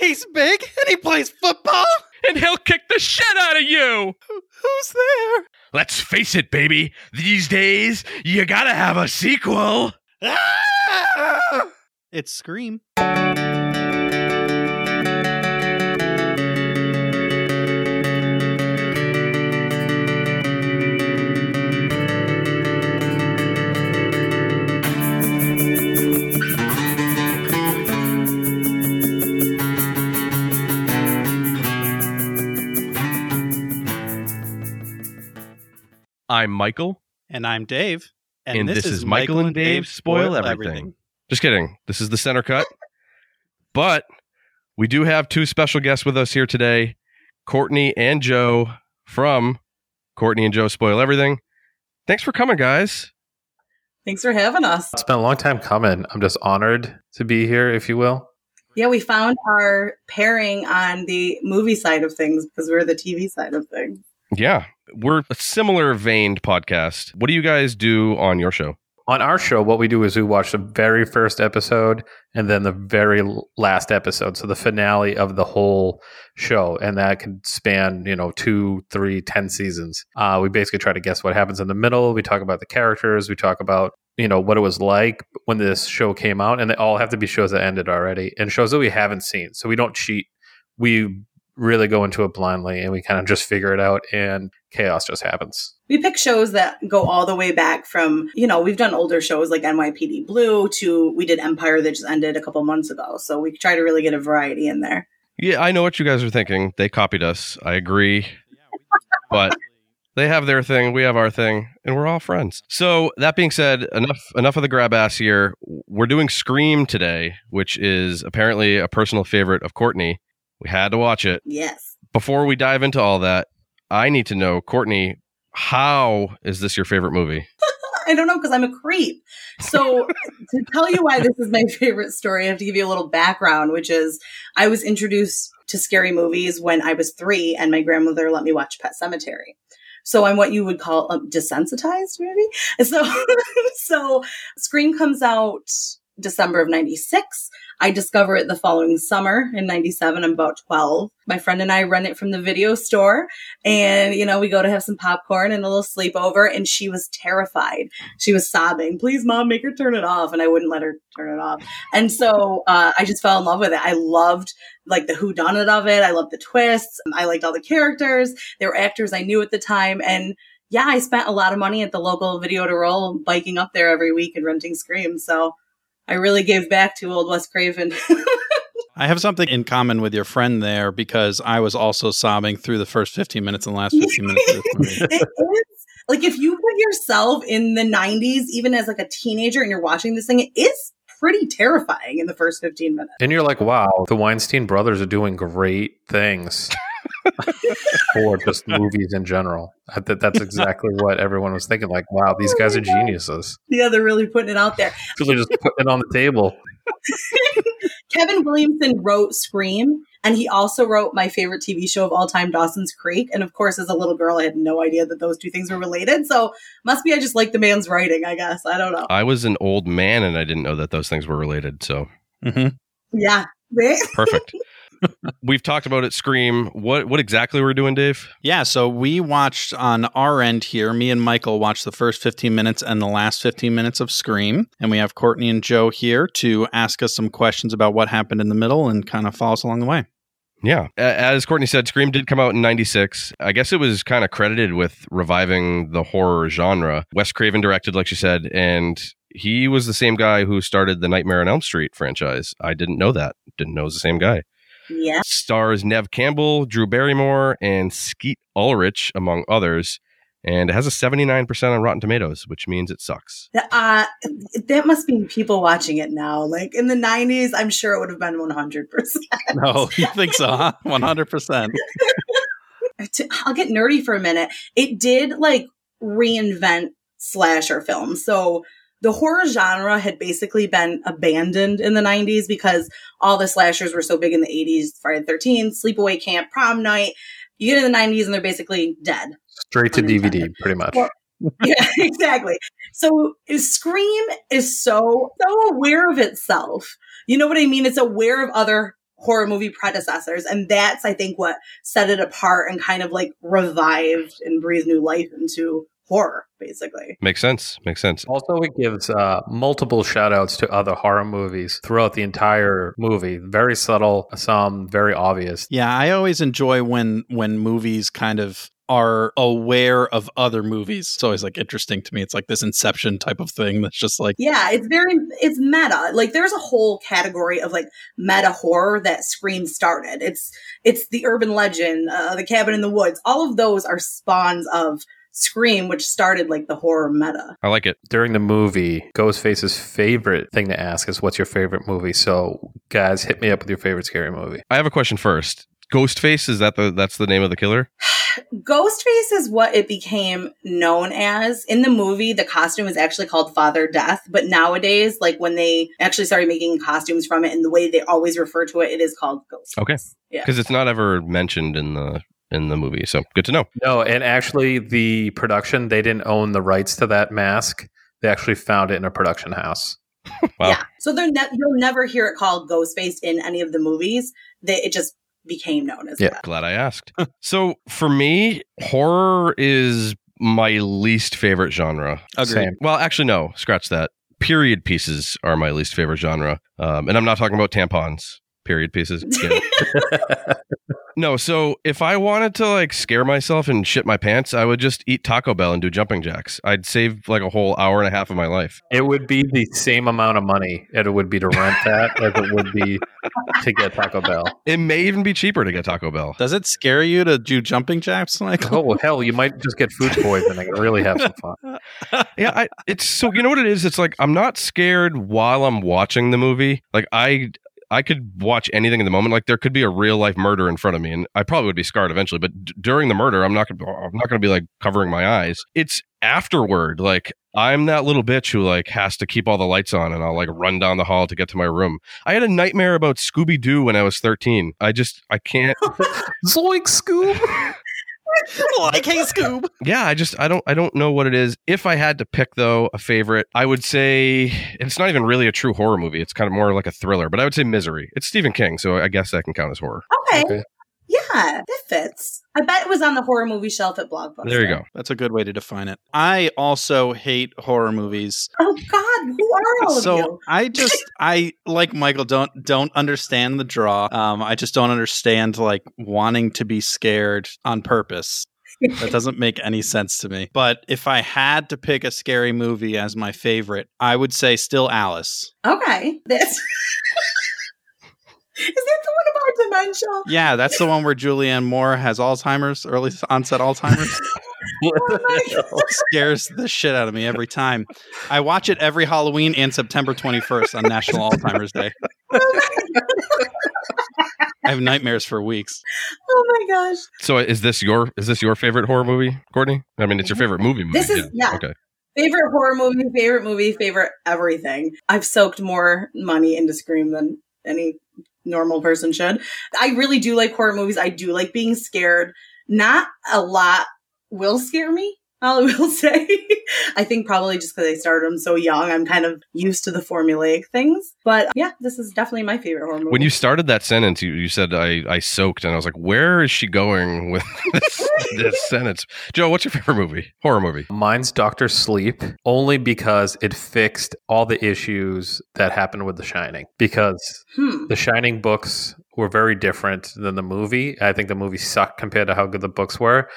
He's big and he plays football. And he'll kick the shit out of you. Who's there? Let's face it, baby. These days, you gotta have a sequel. Ah! It's Scream. I'm Michael. And I'm Dave. And this is Michael and Dave Spoil Everything. Just kidding. This is the center cut. but we do have two special guests with us here today Courtney and Joe from Courtney and Joe Spoil Everything. Thanks for coming, guys. Thanks for having us. It's been a long time coming. I'm just honored to be here, if you will. Yeah, we found our pairing on the movie side of things because we're the TV side of things. Yeah, we're a similar veined podcast. What do you guys do on your show? On our show, what we do is we watch the very first episode and then the very last episode. So the finale of the whole show. And that can span, you know, two, three, ten seasons. Uh, we basically try to guess what happens in the middle. We talk about the characters. We talk about, you know, what it was like when this show came out. And they all have to be shows that ended already and shows that we haven't seen. So we don't cheat. We really go into it blindly and we kind of just figure it out and chaos just happens. We pick shows that go all the way back from, you know, we've done older shows like NYPD Blue to we did Empire that just ended a couple months ago. So we try to really get a variety in there. Yeah, I know what you guys are thinking. They copied us. I agree. but they have their thing, we have our thing, and we're all friends. So that being said, enough enough of the grab ass here. We're doing Scream today, which is apparently a personal favorite of Courtney. We had to watch it. Yes. Before we dive into all that, I need to know, Courtney, how is this your favorite movie? I don't know because I'm a creep. So to tell you why this is my favorite story, I have to give you a little background, which is I was introduced to scary movies when I was three, and my grandmother let me watch Pet Sematary. So I'm what you would call um, desensitized, maybe. So, so Scream comes out December of '96. I discover it the following summer in 97. I'm about 12. My friend and I rent it from the video store and, you know, we go to have some popcorn and a little sleepover and she was terrified. She was sobbing, please mom, make her turn it off. And I wouldn't let her turn it off. And so, uh, I just fell in love with it. I loved like the who done it of it. I loved the twists. I liked all the characters. There were actors I knew at the time and yeah, I spent a lot of money at the local video to roll, biking up there every week and renting Scream. So I really gave back to old Wes Craven. I have something in common with your friend there because I was also sobbing through the first 15 minutes and the last 15 minutes of this movie. it is like if you put yourself in the 90s, even as like a teenager, and you're watching this thing, it is pretty terrifying in the first 15 minutes. And you're like, wow, the Weinstein brothers are doing great things. for just movies in general. I, that, that's exactly what everyone was thinking. Like, wow, these guys are geniuses. Yeah, they're really putting it out there. They're just putting it on the table. Kevin Williamson wrote Scream, and he also wrote my favorite TV show of all time, Dawson's Creek. And of course, as a little girl, I had no idea that those two things were related. So must be I just like the man's writing, I guess. I don't know. I was an old man and I didn't know that those things were related. So, mm-hmm. yeah. Perfect. We've talked about it. Scream. What what exactly were doing, Dave? Yeah, so we watched on our end here. Me and Michael watched the first 15 minutes and the last 15 minutes of Scream, and we have Courtney and Joe here to ask us some questions about what happened in the middle and kind of follow us along the way. Yeah. As Courtney said, Scream did come out in 96. I guess it was kind of credited with reviving the horror genre. Wes Craven directed, like she said, and he was the same guy who started the Nightmare on Elm Street franchise. I didn't know that. Didn't know it was the same guy. Yeah. Stars Neve Campbell, Drew Barrymore, and Skeet Ulrich, among others. And it has a 79% on Rotten Tomatoes, which means it sucks. Uh, that must be people watching it now. Like in the 90s, I'm sure it would have been 100%. No, you think so, huh? 100%. I'll get nerdy for a minute. It did like reinvent slasher films. So the horror genre had basically been abandoned in the 90s because all the slashers were so big in the 80s Friday the 13th, Sleepaway Camp, Prom Night. You get in the 90s and they're basically dead. Straight to DVD, pretty much. Well, yeah, exactly. So Scream is so so aware of itself. You know what I mean? It's aware of other horror movie predecessors. And that's, I think, what set it apart and kind of like revived and breathed new life into horror, basically. Makes sense. Makes sense. Also, it gives uh, multiple shout outs to other horror movies throughout the entire movie. Very subtle, some very obvious. Yeah, I always enjoy when when movies kind of are aware of other movies. It's always like interesting to me. It's like this inception type of thing that's just like Yeah, it's very it's meta. Like there's a whole category of like meta horror that Scream started. It's it's the urban legend, uh, the cabin in the woods. All of those are spawns of Scream, which started like the horror meta. I like it. During the movie, Ghostface's favorite thing to ask is, What's your favorite movie? So, guys, hit me up with your favorite scary movie. I have a question first. Ghostface is that the that's the name of the killer? Ghostface is what it became known as. In the movie, the costume is actually called Father Death, but nowadays, like when they actually started making costumes from it and the way they always refer to it, it is called Ghost. Okay. Yeah. Because it's not ever mentioned in the in the movie. So good to know. No, and actually, the production, they didn't own the rights to that mask. They actually found it in a production house. Wow. Yeah. So they're ne- you'll never hear it called Ghostface in any of the movies. They, it just became known as Yeah. that. Glad I asked. so for me, horror is my least favorite genre. agreed. Same. Well, actually, no. Scratch that. Period pieces are my least favorite genre, um, and I'm not talking about tampons. Period pieces. Get it? no. So if I wanted to like scare myself and shit my pants, I would just eat Taco Bell and do jumping jacks. I'd save like a whole hour and a half of my life. It would be the same amount of money it would be to rent that as it would be to get Taco Bell. It may even be cheaper to get Taco Bell. Does it scare you to do jumping jacks, Like, Oh, hell, you might just get food poisoning and really have some fun. yeah, I, it's so you know what it is. It's like I'm not scared while I'm watching the movie. Like I, I could watch anything in the moment. Like there could be a real life murder in front of me, and I probably would be scarred eventually. But d- during the murder, I'm not gonna, I'm not gonna be like covering my eyes. It's afterward, like. I'm that little bitch who like has to keep all the lights on and I'll like run down the hall to get to my room. I had a nightmare about Scooby Doo when I was 13. I just I can't Zoink, Scoob! like hey Scoob. yeah i just i don't i don't know what it is if i had to pick though a favorite i would say it's not even really a true horror movie it's kind of more like a thriller but i would say misery it's stephen king so i guess that can count as horror Okay. Okay. Yeah, that fits. I bet it was on the horror movie shelf at Blockbuster. there you go That's a good way to define it. I also hate horror movies. Oh God, who are all of so you? I just I like Michael don't don't understand the draw. Um I just don't understand like wanting to be scared on purpose. That doesn't make any sense to me. But if I had to pick a scary movie as my favorite, I would say still Alice. Okay, this is that the one about dementia? Yeah, that's the one where Julianne Moore has Alzheimer's, early onset Alzheimer's. Oh scares the shit out of me every time. I watch it every Halloween and September 21st on National Alzheimer's Day. I have nightmares for weeks. Oh my gosh, so is this your is this your favorite horror movie courtney i mean it's your favorite movie movie This is- yeah. okay favorite horror movie, favorite movie, favorite everything. I've soaked more money into Scream than any normal person should. I really do like horror movies. I do like being scared. Not a lot will scare me. I will say. I think probably just because I started them so young, I'm kind of used to the formulaic things. But yeah, this is definitely my favorite horror movie. when you started that sentence you, you said i i soaked and i was like where is she going with this, this sentence joe what's your favorite movie horror movie Mine's Doctor Sleep, only because it fixed all the issues that happened with The Shining. Because hmm. the Shining books were very different than the movie. I think the movie sucked compared to how good the books were.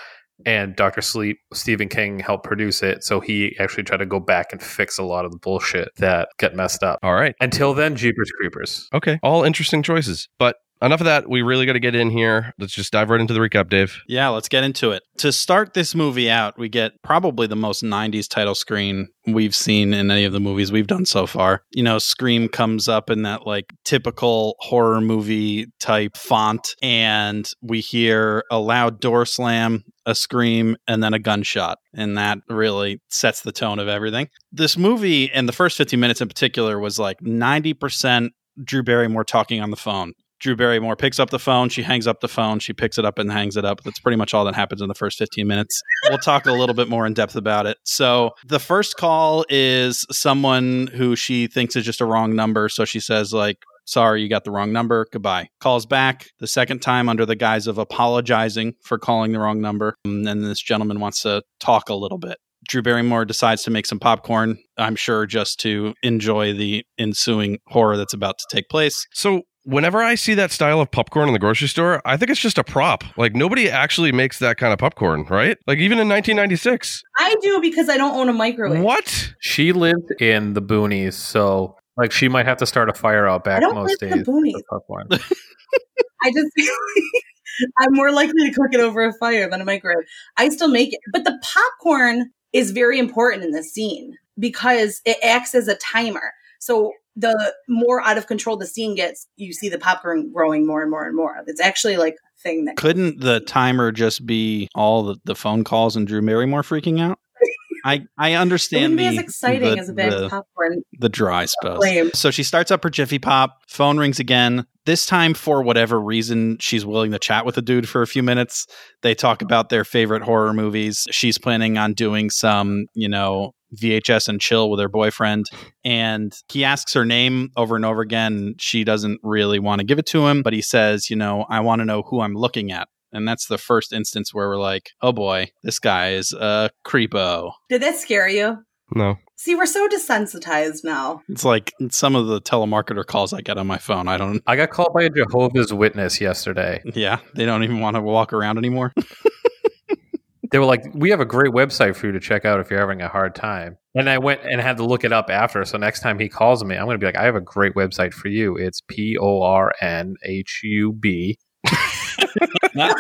And Doctor Sleep, Stephen King helped produce it, so he actually tried to go back and fix a lot of the bullshit that got messed up. all right Until then, Jeepers Creepers. Okay, all interesting choices. But enough of that. We really got to get in here. Let's just dive right into the recap, Dave. Yeah, let's get into it. To start this movie out, we get probably the most 90s title screen we've seen in any of the movies we've done so far. You know, Scream comes up in that like typical horror movie type font, and we hear a loud door slam, a scream, and then a gunshot. And that really sets the tone of everything. This movie, and the first 15 minutes in particular, was like 90% Drew Barrymore talking on the phone. Drew Barrymore picks up the phone. She hangs up the phone. She picks it up and hangs it up. That's pretty much all that happens in the first 15 minutes. We'll talk a little bit more in depth about it. So, the first call is someone who she thinks is just a wrong number. So, she says, like, Sorry, you got the wrong number. Goodbye. Calls back the second time under the guise of apologizing for calling the wrong number. Um, and then this gentleman wants to talk a little bit. Drew Barrymore decides to make some popcorn, I'm sure just to enjoy the ensuing horror that's about to take place. So whenever I see that style of popcorn in the grocery store, I think it's just a prop. Like nobody actually makes that kind of popcorn, right? Like even in 1996. I do because I don't own a microwave. What? She lived in the boonies, so like she might have to start a fire out back I don't most live in days. the popcorn. I just I'm more likely to cook it over a fire than a microwave. I still make it. But the popcorn is very important in this scene because it acts as a timer. So the more out of control the scene gets, you see the popcorn growing more and more and more. It's actually like a thing that Couldn't the timer just be all the, the phone calls and Drew Barrymore freaking out? I, I it understand be the, as exciting the- as a bag the- of popcorn. the I suppose. So she starts up her Jiffy Pop. Phone rings again. This time, for whatever reason, she's willing to chat with the dude for a few minutes. They talk about their favorite horror movies. She's planning on doing some, you know, VHS and chill with her boyfriend. And he asks her name over and over again. She doesn't really want to give it to him, but he says, you know, I want to know who I'm looking at. And that's the first instance where we're like, oh boy, this guy is a creepo. Did that scare you? No. See, we're so desensitized now. It's like some of the telemarketer calls I get on my phone. I don't, I got called by a Jehovah's Witness yesterday. yeah, they don't even want to walk around anymore. They were like, "We have a great website for you to check out if you're having a hard time." And I went and had to look it up after. So next time he calls me, I'm going to be like, "I have a great website for you. It's P O R N H U B."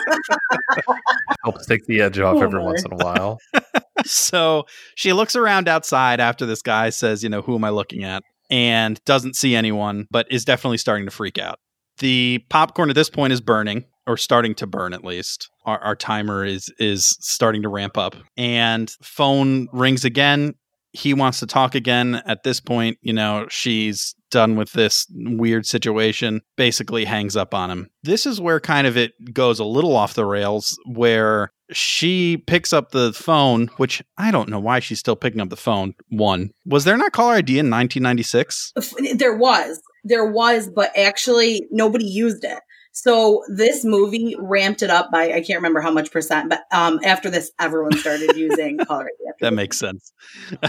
Helps take the edge off Oh, every my. once in a while. so she looks around outside after this guy says, you know, who am I looking at? And doesn't see anyone, but is definitely starting to freak out. The popcorn at this point is burning, or starting to burn at least. Our, our timer is is starting to ramp up. And phone rings again. He wants to talk again. At this point, you know, she's done with this weird situation, basically hangs up on him. This is where kind of it goes a little off the rails, where she picks up the phone, which I don't know why she's still picking up the phone. One, was there not caller ID in 1996? There was, there was, but actually nobody used it. So this movie ramped it up by I can't remember how much percent, but um, after this, everyone started using ID. That makes sense.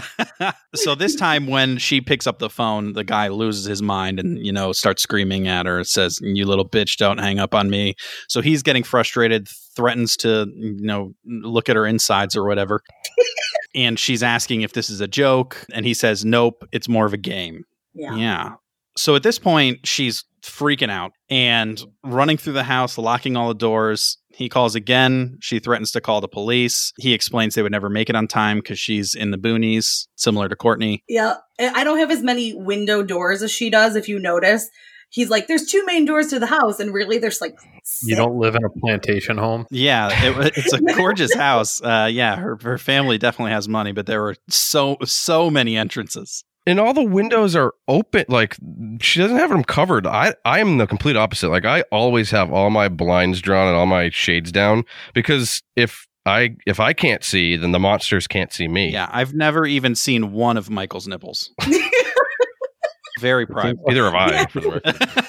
so this time when she picks up the phone, the guy loses his mind and, you know, starts screaming at her, says, You little bitch, don't hang up on me. So he's getting frustrated, threatens to, you know, look at her insides or whatever. and she's asking if this is a joke. And he says, Nope, it's more of a game. yeah. Yeah. So at this point, she's freaking out and running through the house, locking all the doors. He calls again. She threatens to call the police. He explains they would never make it on time because she's in the boonies, similar to Courtney. Yeah, I don't have as many window doors as she does. If you notice, he's like, "There's two main doors to the house," and really, there's like You don't live in a plantation home. Yeah, it, it's a gorgeous house. Uh, yeah, her her family definitely has money, but there were so so many entrances. And all the windows are open. Like she doesn't have them covered. I I am the complete opposite. Like I always have all my blinds drawn and all my shades down because if I if I can't see, then the monsters can't see me. Yeah, I've never even seen one of Michael's nipples. Very private. Neither have I. For the record.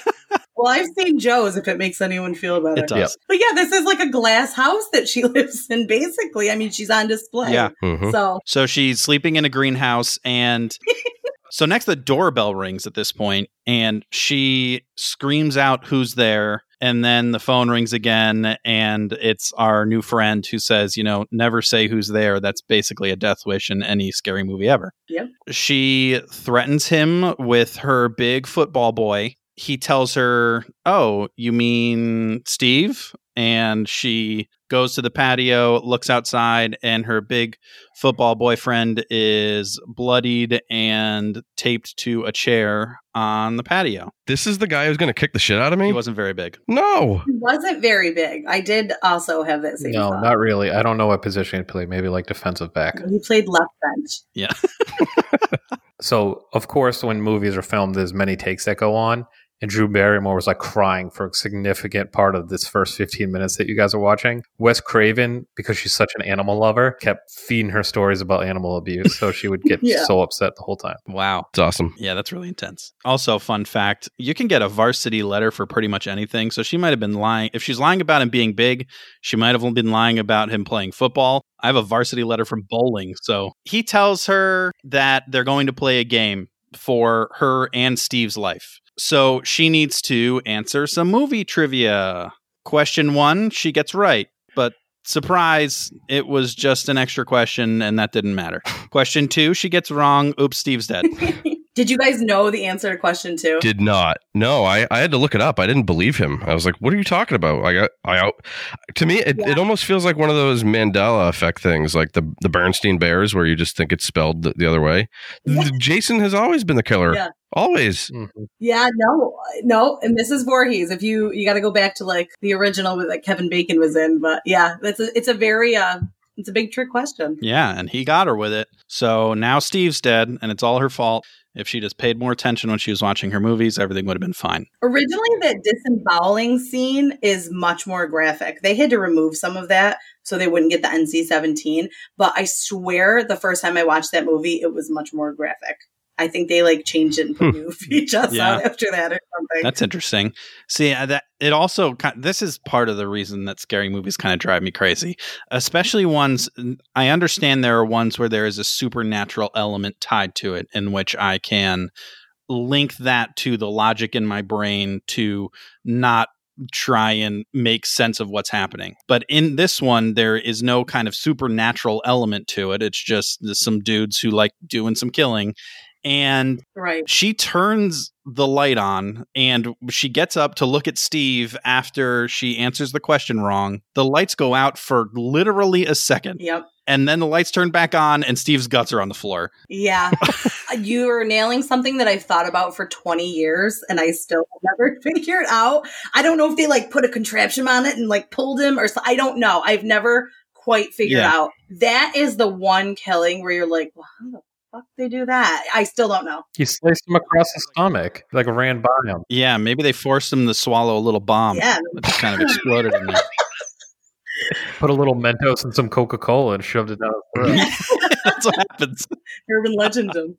Well, I've seen Joe's. If it makes anyone feel better, It does. But yeah, this is like a glass house that she lives in. Basically, I mean, she's on display. Yeah. Mhm. So So she's sleeping in a greenhouse and so next the doorbell rings at this point and she screams out who's there and then the phone rings again and it's our new friend who says, you know, never say who's there. That's basically a death wish in any scary movie ever. Yep. She threatens him with her big football boy. He tells her, "Oh, you mean Steve?" And she goes to the patio, looks outside, and her big football boyfriend is bloodied and taped to a chair on the patio. This is the guy who's going to kick the shit out of me. He wasn't very big. no. he wasn't very big. I did also have that same. No, thought. not really. I don't know what position he played. Maybe like defensive back. He played left bench. Yeah. So, of course, when movies are filmed, there's many takes that go on. And Drew Barrymore was like crying for a significant part of this first 15 minutes that you guys are watching. Wes Craven, because she's such an animal lover, kept feeding her stories about animal abuse. So she would get Yeah. so upset the whole time. Wow. It's awesome. Yeah, that's really intense. Also, fun fact you can get a varsity letter for pretty much anything. So she might have been lying. If she's lying about him being big, she might have been lying about him playing football. I have a varsity letter from bowling. So he tells her that they're going to play a game for her and Steve's life. So she needs to answer some movie trivia. Question one, she gets right. But surprise, it was just an extra question and that didn't matter. Question two, she gets wrong. Oops, Steve's dead. Did you guys know the answer to question two? Did not. No, I, I had to look it up. I didn't believe him. I was like, "What are you talking about?" Like, I, I to me, it, Yeah. it almost feels like one of those Mandela effect things, like the the Bernstein Bears, where you just think it's spelled the, the other way. Yeah. Jason has always been the killer. Yeah. Always. Yeah, no, no, and Mrs. Voorhees. If you you got to go back to like the original that Kevin Bacon was in, but yeah, that's a, it's a very uh, it's a big trick question. Yeah, and he got her with it. So now Steve's dead, and it's all her fault. If she just paid more attention when she was watching her movies, everything would have been fine. Originally, the disemboweling scene is much more graphic. They had to remove some of that so they wouldn't get the NC seventeen. But I swear, the first time I watched that movie, it was much more graphic. I think they like changed it and put new VHS Yeah. out after that or something. That's interesting. See, uh, that it also this is part of the reason that scary movies kind of drive me crazy, especially ones. I understand there are ones where there is a supernatural element tied to it, in which I can link that to the logic in my brain to not try and make sense of what's happening. But in this one, there is no kind of supernatural element to it. It's just some dudes who like doing some killing. And right. she turns the light on and she gets up to look at Steve after she answers the question wrong. The lights go out for literally a second. Yep. And then the lights turn back on and Steve's guts are on the floor. Yeah. You're nailing something that I've thought about for 20 years and I still never figured out. I don't know if they like put a contraption on it and like pulled him or so, I don't know. I've never quite figured Yeah. out. That is the one killing where you're like, well, how the fuck they do that? I still don't know. He sliced him across the stomach, like ran by him. Yeah, maybe they forced him to swallow a little bomb. yeah. It just kind of exploded in there. Put a little Mentos and some Coca Cola and shoved it down his throat. That's what happens. Urban legend. him.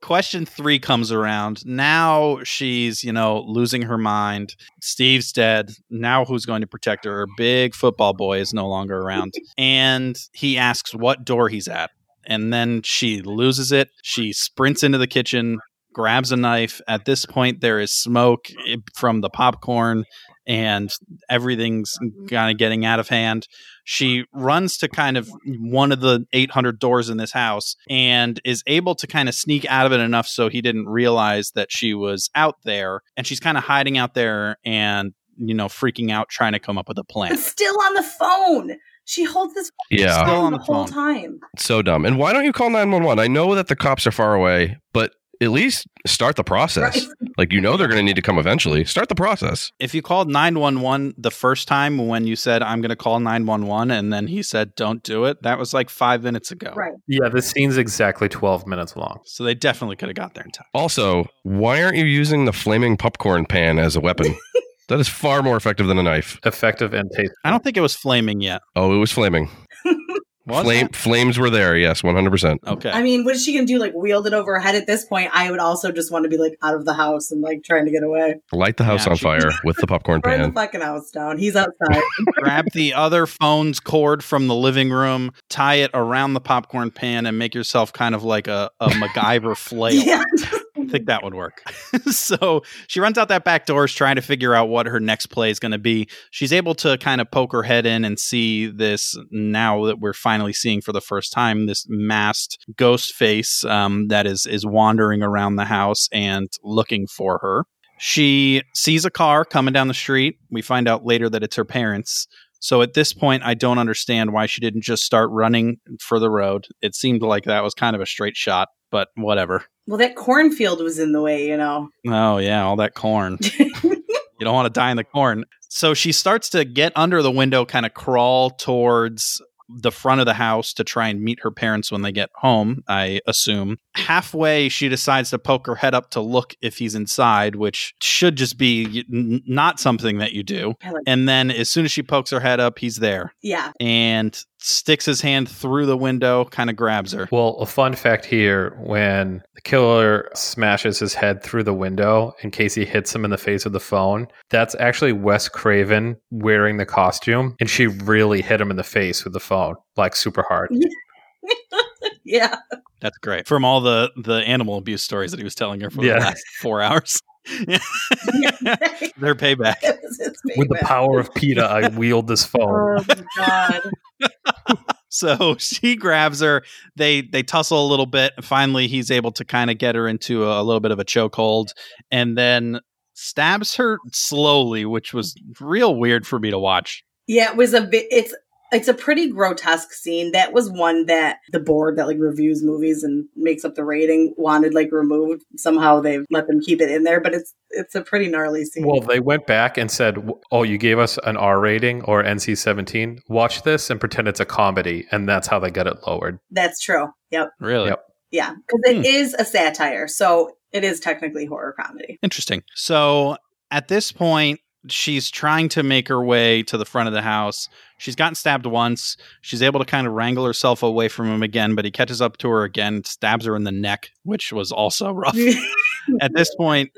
Question three comes around. Now she's, you know, losing her mind. Steve's dead. Now who's going to protect her? Her big football boy is no longer around. And he asks what door he's at. And then she loses it. She sprints into the kitchen, grabs a knife. At this point, there is smoke eh, from the popcorn, and everything's kind of getting out of hand. She runs to kind of one of the 800 doors in this house and is able to kind of sneak out of it enough so he didn't realize that she was out there. And she's kind of hiding out there and, you know, freaking out, trying to come up with a plan. Still on the phone. She holds this Yeah. Still on the, the whole time. So dumb. And why don't you call 911? I know that the cops are far away, but at least start the process. Right. Like, you know, they're going to need to come eventually. Start the process. If you called 911 the first time when you said, I'm going to call 911, and then he said, don't do it, that was like five minutes ago. Right. Yeah, this scene's exactly 12 minutes long. So they definitely could have got there in time. Also, why aren't you using the flaming popcorn pan as a weapon? that is far more effective than a knife. Effective and tasty. I don't think it was flaming yet. Oh, it was flaming. Was Flame, it? flames were there. Yes, 100%. Okay. I mean, what is she gonna do? Like wield it over her head at this point? I would also just want to be like out of the house and like trying to get away. Light the house Yeah, on she- fire with the popcorn pan. Burn the fucking house down. He's outside. grab the other phone's cord from the living room, tie it around the popcorn pan, and make yourself kind of like a, a MacGyver flail. yeah. Think that would work. so she runs out that back door, is trying to figure out what her next play is going to be. She's able to kind of poke her head in and see this now that we're finally seeing for the first time this masked ghost face um, that is is wandering around the house and looking for her. She sees a car coming down the street. We find out later that it's her parents. So at this point, I don't understand why she didn't just start running for the road. It seemed like that was kind of a straight shot, but whatever. Well, that cornfield was in the way, you know. Oh yeah, all that corn. you don't want to die in the corn. So she starts to get under the window, kind of crawl towards the front of the house to try and meet her parents when they get home, I assume. Halfway, she decides to poke her head up to look if he's inside, which should just be not something that you do. And then as soon as she pokes her head up, he's there yeah. and sticks his hand through the window, kind of grabs her. Well, a fun fact here when the killer smashes his head through the window and Casey hits him in the face with the phone, that's actually Wes Craven wearing the costume. And she really hit him in the face with the phone, like super hard. Yeah. That's great. From all the the animal abuse stories that he was telling her for Yeah. the last four hours. Their payback. It was his With the power of PETA, I wield this oh phone. Oh god. So she grabs her. They they tussle a little bit. Finally, he's able to kind of get her into a, little bit of a chokehold, and then stabs her slowly, which was real weird for me to watch. Yeah, it was a bit. It's it's a pretty grotesque scene. That was one that the board that like reviews movies and makes up the rating wanted like removed. Somehow they let them keep it in there, but it's it's a pretty gnarly scene. Well, they went back and said, "Oh, you gave us an R rating or NC-17. Watch this and pretend it's a comedy," and that's how they got it lowered. That's true. Yep. Really Yep. Yeah, because it Hmm. is a satire, so it is technically horror comedy. interesting. So at this point, she's trying to make her way to the front of the house. She's gotten stabbed once. She's able to kind of wrangle herself away from him again, but he catches up to her again, stabs her in the neck, which was also rough. At this point,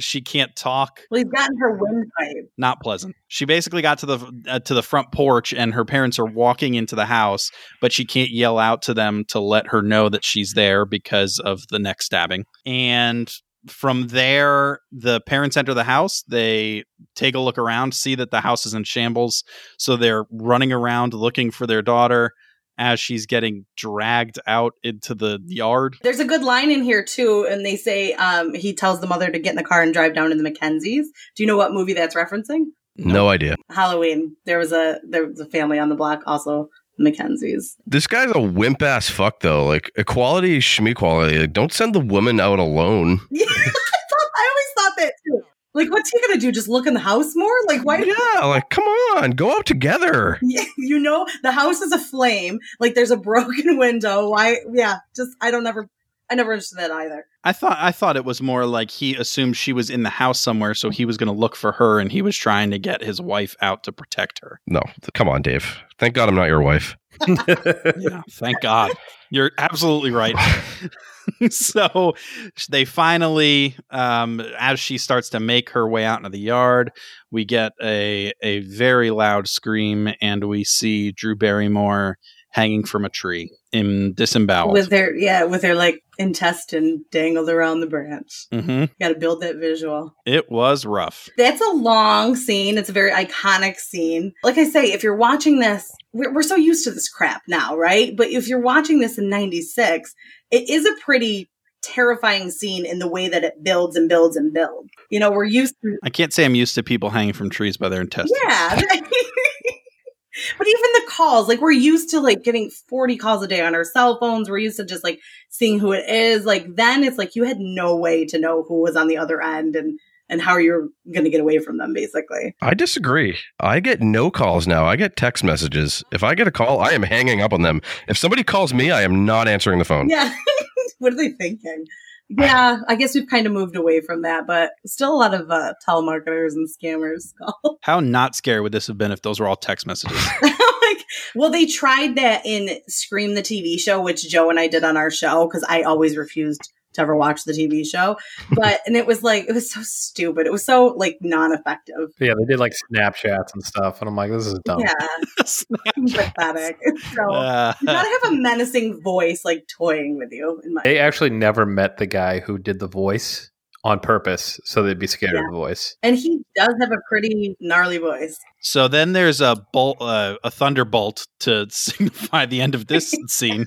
she can't talk. well, he's gotten her windpipe. Not pleasant. She basically got to the uh, to the front porch, and her parents are walking into the house, but she can't yell out to them to let her know that she's there because of the neck stabbing. And from there, the parents enter the house. They take a look around, see that the house is in shambles, so they're running around looking for their daughter as she's getting dragged out into the yard. There's a good line in here too, and they say um, he tells the mother to get in the car and drive down to the Mackenzies. Do you know what movie that's referencing? No idea. Halloween. There was a there was a family on the block, also the Mackenzies. This guy's a wimp ass fuck though. Like equality, shme quality. Like, don't send the woman out alone. Yeah, I, thought, I always thought that too. Like, what's he gonna do? Just look in the house more? Like, why? Yeah, like come on, go out together. Yeah, you know, the house is aflame. Like, there's a broken window. Why? Yeah, just I don't ever, I never understood that either. I thought I thought it was more like he assumed she was in the house somewhere, so he was going to look for her, and he was trying to get his wife out to protect her. No, come on, Dave. Thank God I'm not your wife. Yeah, thank God. You're absolutely right. so they finally, um, as she starts to make her way out into the yard, we get a a very loud scream, and we see Drew Barrymore hanging from a tree in disemboweled. With their yeah, with their like intestine dangled around the branch. hmm Got to build that visual. It was rough. That's a long scene. It's a very iconic scene. Like I say, if you're watching this, we're, we're so used to this crap now, right? But if you're watching this in 96, it is a pretty terrifying scene in the way that it builds and builds and builds. You know, we're used to, I can't say I'm used to people hanging from trees by their intestines. yeah. but even the calls, like we're used to like getting 40 calls a day on our cell phones. We're used to just like seeing who it is. Like then it's like you had no way to know who was on the other end and and how you're going to get away from them basically. I disagree. I get no calls now. I get text messages. If I get a call, I am hanging up on them. If somebody calls me, I am not answering the phone. Yeah. what are they thinking? Yeah, I guess we've kind of moved away from that, but still a lot of uh, telemarketers and scammers call. How not scary would this have been if those were all text messages? like, well, they tried that in Scream the TV show, which Joe and I did on our show because I always refused to ever watch the TV show. But and it was like it was so stupid. It was so like non-effective. yeah, they did like Snapchats and stuff, and I'm like, this is dumb. Yeah, pathetic. So Uh, you gotta have a menacing voice like toying with you. In my They actually never met the guy who did the voice on purpose, so they'd be scared Yeah. of the voice. and he does have a pretty gnarly voice. So then there's a bolt, uh, a thunderbolt to signify the end of this scene.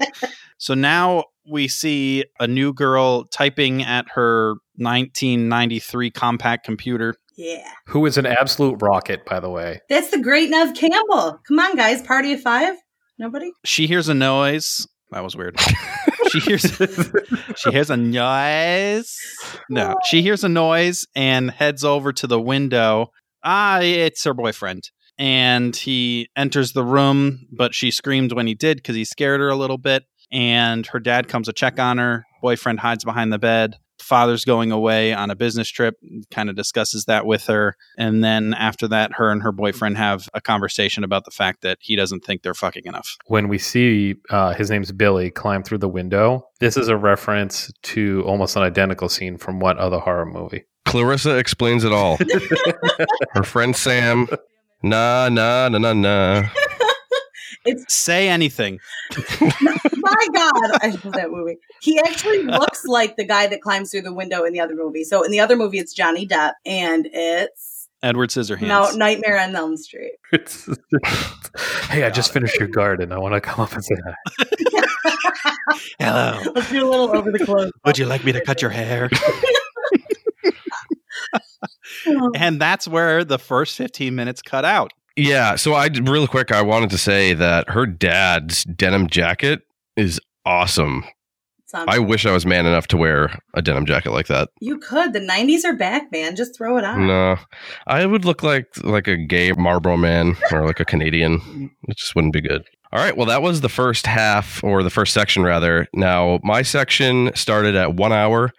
So now we see a new girl typing at her 1993 Compaq computer. Yeah. Who is an absolute rocket, by the way. That's the great Neve Campbell. Come on, guys. Party of five? Nobody? She hears a noise. That was weird. she hears she hears a noise. No, she hears a noise and heads over to the window. Ah, it's her boyfriend. and he enters the room, but she screamed when he did because he scared her a little bit. And her dad comes to check on her. Boyfriend hides behind the bed. Father's going away on a business trip, kind of discusses that with her. And then after that, her and her boyfriend have a conversation about the fact that he doesn't think they're fucking enough. When we see uh, his name's Billy climb through the window, this is a reference to almost an identical scene from what other horror movie? Clarissa explains it all. Her friend Sam, nah, nah, nah, nah, nah. It's Say anything. my God, I love that movie. He actually looks like the guy that climbs through the window in the other movie. So in the other movie, it's Johnny Depp, and it's Edward Scissorhands. no Nightmare on Elm Street. Hey, I just finished your garden. I want to come up and say hi. Hello. Let's do a little over the clothes. Would you like me to cut your hair? and that's where the first 15 minutes cut out. Yeah, so I real quick, I wanted to say that her dad's denim jacket is awesome. Sounds- I wish I was man enough to wear a denim jacket like that. you could. The '90s are back, man. Just throw it on. No, I would look like like a gay Marlboro man or like a Canadian. It just wouldn't be good. All right, well, that was the first half or the first section rather. Now, my section started at one hour,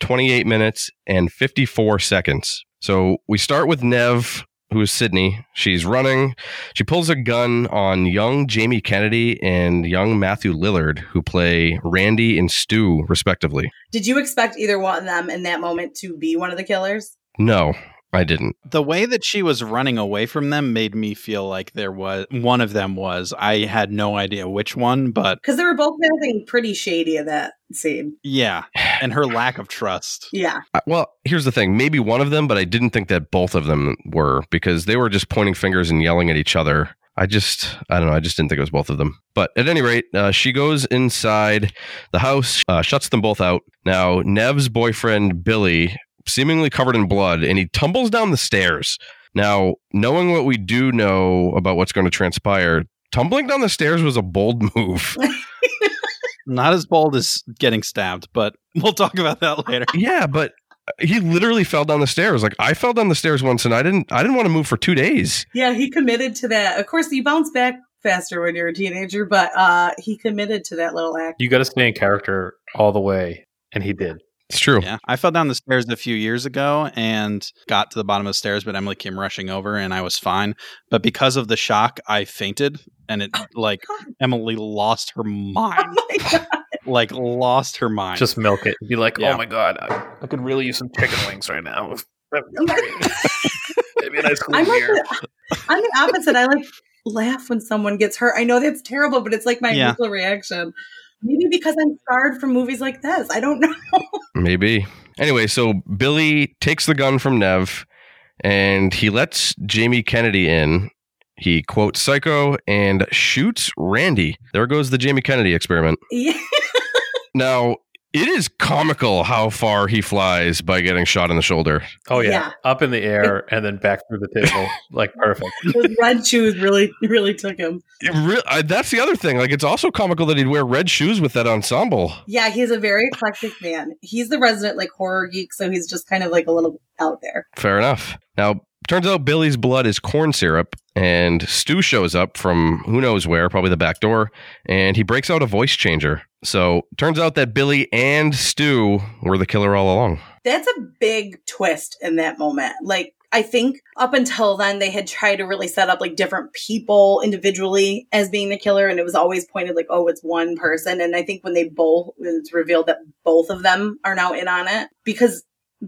twenty eight minutes, and fifty four seconds. So we start with Neve, who is Sidney. She's running. She pulls a gun on young Jamie Kennedy and young Matthew Lillard, who play Randy and Stu, respectively. Did you expect either one of them in that moment to be one of the killers? No, I didn't. The way that she was running away from them made me feel like there was one of them was. I had no idea which one, but Because they were both acting pretty shady in that scene. yeah. And her lack of trust. Yeah. Well, here's the thing. Maybe one of them, but I didn't think that both of them were because they were just pointing fingers and yelling at each other. I just, I don't know. I just didn't think it was both of them. But at any rate, uh, she goes inside the house, uh, shuts them both out. Now, Neve's boyfriend, Billy, seemingly covered in blood, and he tumbles down the stairs. Now, knowing what we do know about what's going to transpire, tumbling down the stairs was a bold move. Not as bold as getting stabbed, but we'll talk about that later. yeah, but he literally fell down the stairs. Like I fell down the stairs once, and I didn't. I didn't want to move for two days. Yeah, he committed to that. Of course, you bounce back faster when you're a teenager, but uh, he committed to that little act. You got to stay in character all the way, and he did. It's true. Yeah. I fell down the stairs a few years ago and got to the bottom of the stairs, but Emily came rushing over and I was fine. But because of the shock, I fainted and it oh like Emily lost her Oh mind. my god! like lost her mind. Just milk it. Be like, oh Yeah. oh my god, I, I could really use some chicken wings right now. Maybe a nice cool I'm like beer. the, I'm the opposite. I like laugh when someone gets hurt. I know that's terrible, but it's like my Yeah. initial reaction. Maybe because I'm scarred from movies like this. I don't know. Maybe. Anyway, so Billy takes the gun from Neve, and he lets Jamie Kennedy in. He quotes Psycho and shoots Randy. There goes the Jamie Kennedy experiment. Yeah. Now, it is comical how far he flies by getting shot in the shoulder. Oh yeah. Yeah. up in the air and then back through the table, like perfect. Those red shoes really, really took him. It re- I, that's the other thing. Like, it's also comical that he'd wear red shoes with that ensemble. Yeah, he's a very eclectic man. He's the resident like horror geek, so he's just kind of like a little out there. Fair enough. Now, turns out Billy's blood is corn syrup, and Stu shows up from who knows where, probably the back door, and he breaks out a voice changer. So, turns out that Billy and Stu were the killer all along. That's a big twist in that moment. Like, I think up until then, they had tried to really set up like different people individually as being the killer, and it was always pointed like, oh, it's one person. And I think when they both, when it's revealed that both of them are now in on it, because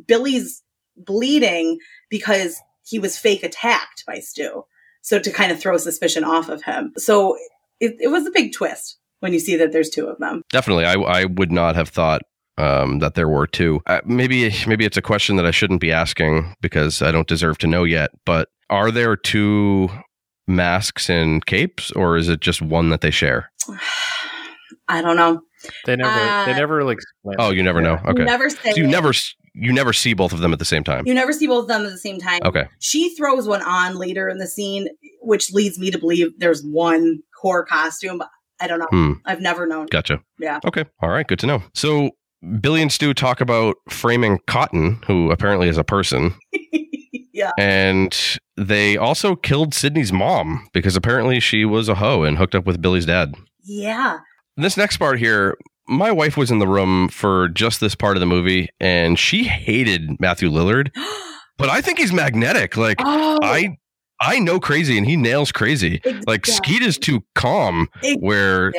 Billy's bleeding because he was fake attacked by Stu. So to kind of throw suspicion off of him. So it, it was a big twist when you see that there's two of them. Definitely, I, I would not have thought um, that there were two. Uh, maybe maybe it's a question that I shouldn't be asking because I don't deserve to know yet. But are there two masks and capes, or is it just one that they share? I don't know. They never they Uh, never really explain. Oh, you never know. You Okay, never say so you it. never you never see both of them at the same time. You never see both of them at the same time. Okay, She throws one on later in the scene, which leads me to believe there's one core costume, but I don't know. Hmm. I've never known. gotcha. Yeah. Okay. All right. Good to know. So Billy and Stu talk about framing Cotton, who apparently is a person. Yeah. And they also killed Sidney's mom because apparently she was a hoe and hooked up with Billy's dad. Yeah. This next part here, my wife was in the room for just this part of the movie and she hated Matthew Lillard, but I think he's magnetic. Like oh, I I know crazy and he nails crazy. Like. Skeet is too calm where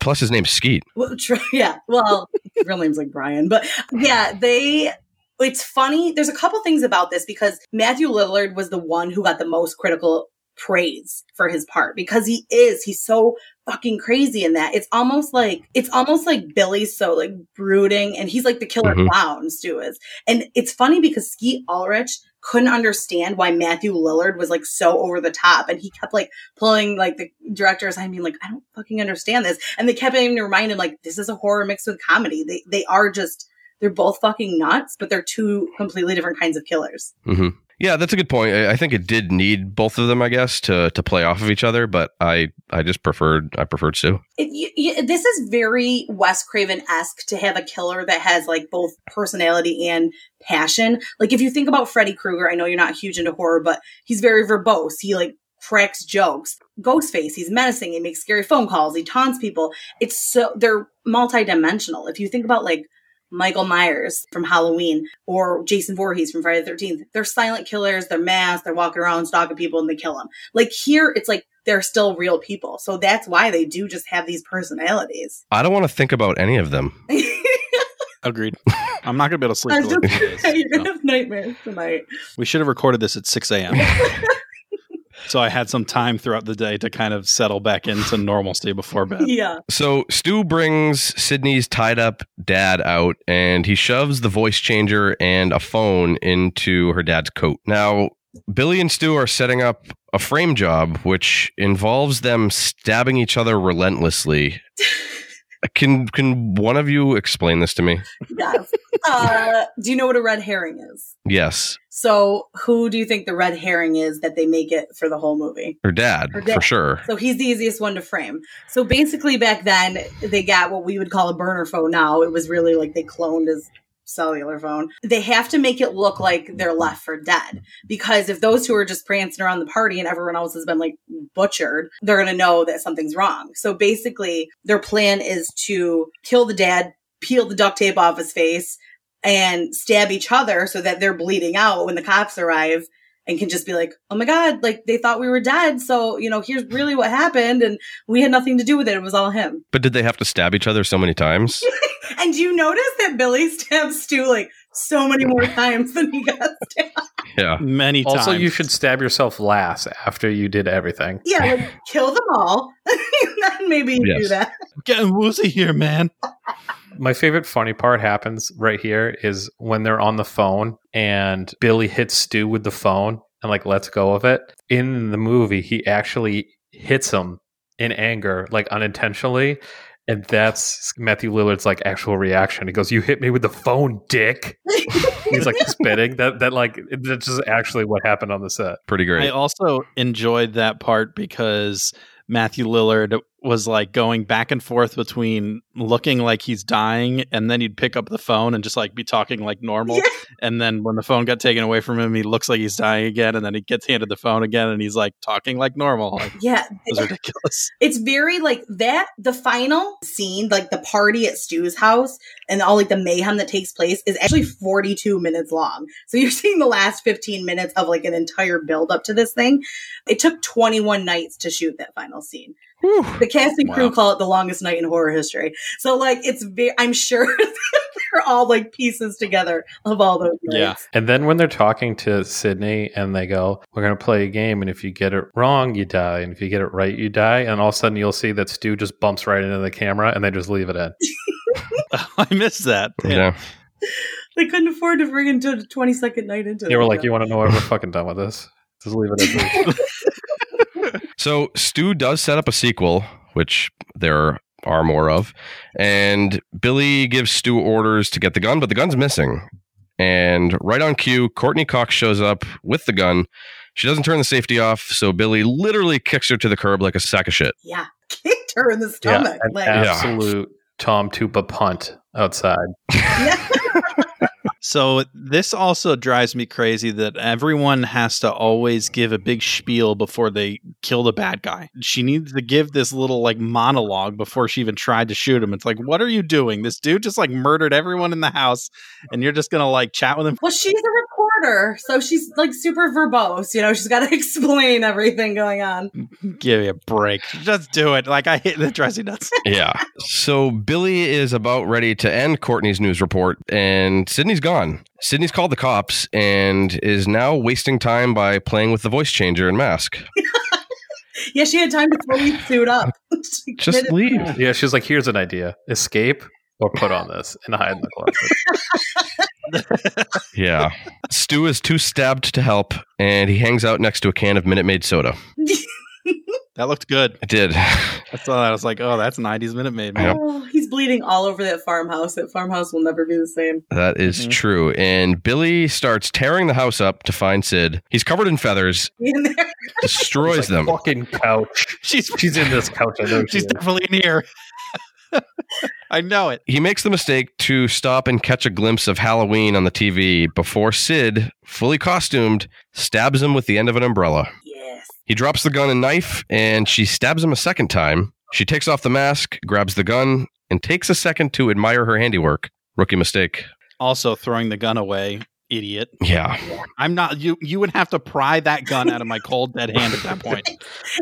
plus his name's Skeet. Well, tr- yeah. Well, his real name's like Brian, but yeah, they. It's funny. There's a couple things about this because Matthew Lillard was the one who got the most critical praise for his part because he is. He's so fucking crazy in that. It's almost like it's almost like Billy's so like brooding, and he's like the killer Mhm. clown. Stu is, and it's funny because Skeet Ulrich couldn't understand why Matthew Lillard was like so over the top, and he kept like pulling like the director aside, being like, "I don't fucking understand this," and they kept having to remind him like, "This is a horror mixed with comedy. They they are just." They're both fucking nuts, but they're two completely different kinds of killers. hmm Yeah, that's a good point. I think it did need both of them, I guess, to to play off of each other. But I I just preferred I preferred Sue. It, y y this is very Wes Craven esque to have a killer that has like both personality and passion. Like if you think about Freddy Krueger, I know you're not huge into horror, but he's very verbose. He like cracks jokes. Ghostface, he's menacing. He makes scary phone calls. He taunts people. It's so they're multidimensional. If you think about like Michael Myers from Halloween or Jason Voorhees from Friday the 13th, they're silent killers. They're masked. They're walking around stalking people and they kill them. Like here, it's like they're still real people. So that's why they do just have these personalities. I don't want to think about any of them. Agreed. I'm not going to be able to sleep. I for like just- days, You're gonna have nightmares tonight. We should have recorded this at 6 a.m. so I had some time throughout the day to kind of settle back into normalcy before bed. Yeah. So Stu brings Sidney's tied up dad out and he shoves the voice changer and a phone into her dad's coat. Now, Billy and Stu are setting up a frame job which involves them stabbing each other relentlessly. Can can one of you explain this to me? Yes. Uh, do you know what a red herring is? Yes. So, who do you think the red herring is that they make it for the whole movie? Her dad, Her dad. for sure. So he's the easiest one to frame. So basically, back then they got what we would call a burner phone. Now it was really like they cloned his cellular phone. They have to make it look like they're left for dead because if those two are just prancing around the party and everyone else has been like butchered, they're going to know that something's wrong. So basically, their plan is to kill the dad, peel the duct tape off his face, and stab each other so that they're bleeding out when the cops arrive and can just be like, oh my God, like they thought we were dead. So, you know, here's really what happened. And we had nothing to do with it. It was all him. But did they have to stab each other so many times? And do you notice that Billy stabs Stu like so many more times than he got stabbed? Yeah. Many times. Also, you should stab yourself last after you did everything. Yeah, like kill them all. and then maybe you do Yes. that. getting woozy here, man. My favorite funny part happens right here is when they're on the phone and Billy hits Stu with the phone and like lets go of it. In the movie, he actually hits him in anger, like unintentionally. And that's Matthew Lillard's like actual reaction. He goes, "You hit me with the phone, dick." He's like spitting. That that like that's just actually what happened on the set. Pretty great. I also enjoyed that part because Matthew Lillard was like going back and forth between looking like he's dying and then he'd pick up the phone and just like be talking like normal. Yeah. And then when the phone got taken away from him, he looks like he's dying again. And then he gets handed the phone again and he's like talking like normal. Like, Yeah, it was ridiculous. it's very like that. The final scene, like the party at Stu's house and all like the mayhem that takes place is actually 42 minutes long. So you're seeing the last 15 minutes of like an entire build up to this thing. It took 21 nights to shoot that final scene. Whew. The casting and crew Wow. call it the longest night in horror history. So like it's very, I'm sure they're all like pieces together of all those nights. Yeah. And then when they're talking to Sidney and they go, We're going to play a game. And if you get it wrong, you die. And if you get it right, you die. And all of a sudden you'll see that Stu just bumps right into the camera and they just leave it in. I missed that. Yeah. They couldn't afford to bring into the 20 second night into They were like. You want to know what? We're fucking done with this. Just leave it in. Please." So Stu does set up a sequel, which there are more of, and Billy gives Stu orders to get the gun, but the gun's missing. And right on cue, Courteney Cox shows up with the gun. She doesn't turn the safety off, so Billy literally kicks her to the curb like a sack of shit. yeah, kicked her in the yeah, stomach. an like, Yeah. absolute Tom Tupa punt outside. yeah. So this also drives me crazy that everyone has to always give a big spiel before they kill the bad guy. She needs to give this little like monologue before she even tried to shoot him. It's like, what are you doing? This dude just like murdered everyone in the house, and you're just gonna like chat with him. Well, she's a reporter, so she's like super verbose. You know, she's got to explain everything going on. Give me a break. Just do it. Like I hate the dressing nuts. yeah. So Billy is about ready to end Courtney's news report, and Sidney's gone. Sidney's called the cops and is now wasting time by playing with the voice changer and mask. Yeah, she had time to fully suit up. Just committed- leave. Yeah, she's like, here's an idea: escape or put on this and hide in the closet. Yeah. Stu is too stabbed to help, and he hangs out next to a can of Minute Maid soda. That looked good. I did. I saw that. I was like, oh, that's 90s Minute Maid. Man. Oh, he's bleeding all over that farmhouse. That farmhouse will never be the same. That is Mhm. true. And Billy starts tearing the house up to find Sid. He's covered in feathers, In there. destroys It's like, them. Fucking couch. She's She's in this couch. I know she's is. definitely in here. I know it. He makes the mistake to stop and catch a glimpse of Halloween on the TV before Sid, fully costumed, stabs him with the end of an umbrella. Yes. He drops the gun and knife, and she stabs him a second time. She takes off the mask, grabs the gun, and takes a second to admire her handiwork. Rookie mistake. Also throwing the gun away, idiot. Yeah. I'm not you you would have to pry that gun out of my cold dead hand at that point.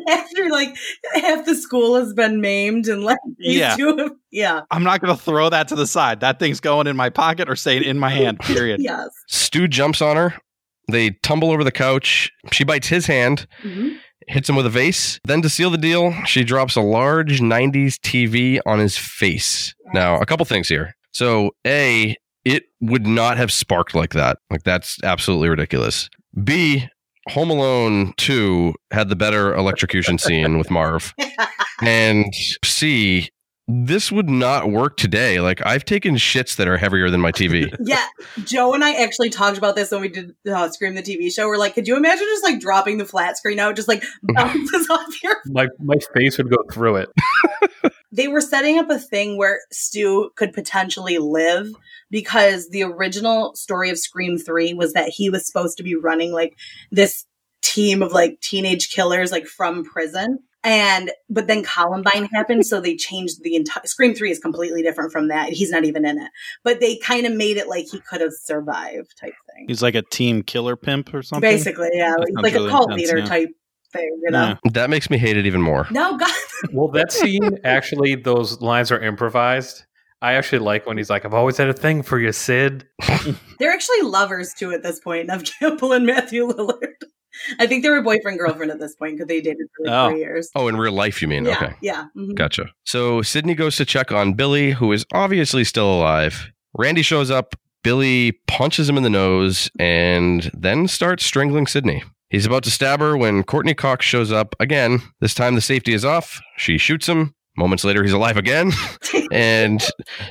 After like half the school has been maimed and like these Yeah. two have, yeah. I'm not going to throw that to the side. That thing's going in my pocket or staying in my hand, period. Yes. Stu jumps on her. They tumble over the couch. She bites his hand, Mhm. hits him with a vase. Then, to seal the deal, she drops a large 90s TV on his face. Now, a couple things here. So, A, it would not have sparked like that. Like, that's absolutely ridiculous. B, Home Alone 2 had the better electrocution scene with Marv. And C, this would not work today. Like, I've taken shits that are heavier than my TV. Yeah, Joe and I actually talked about this when we did uh, Scream the TV show. We're like, could you imagine just like dropping the flat screen out, just like bounces off your My my face would go through it. they were setting up a thing where Stu could potentially live because the original story of Scream 3 was that he was supposed to be running like this team of like teenage killers like from prison. And but then Columbine happened, so they changed the entire Scream 3 is completely different from that. He's not even in it. But they kind of made it like he could have survived type thing. He's like a team killer pimp or something. Basically, yeah. He's like really a cult intense, leader yeah. type thing, you know? Yeah. That makes me hate it even more. No, God. Well, that scene actually, those lines are improvised. I actually like when he's like, "I've always had a thing for you, Sid." They're actually lovers too at this point. of Campbell and Matthew Lillard. I think they were boyfriend girlfriend at this point because they dated for like Oh. three years. Oh, in real life, you mean? yeah, Okay. yeah. mhm. Gotcha. So Sidney goes to check on Billy, who is obviously still alive. Randy shows up. Billy punches him in the nose and then starts strangling Sidney. He's about to stab her when Courteney Cox shows up again. This time the safety is off. She shoots him. Moments later, he's alive again. and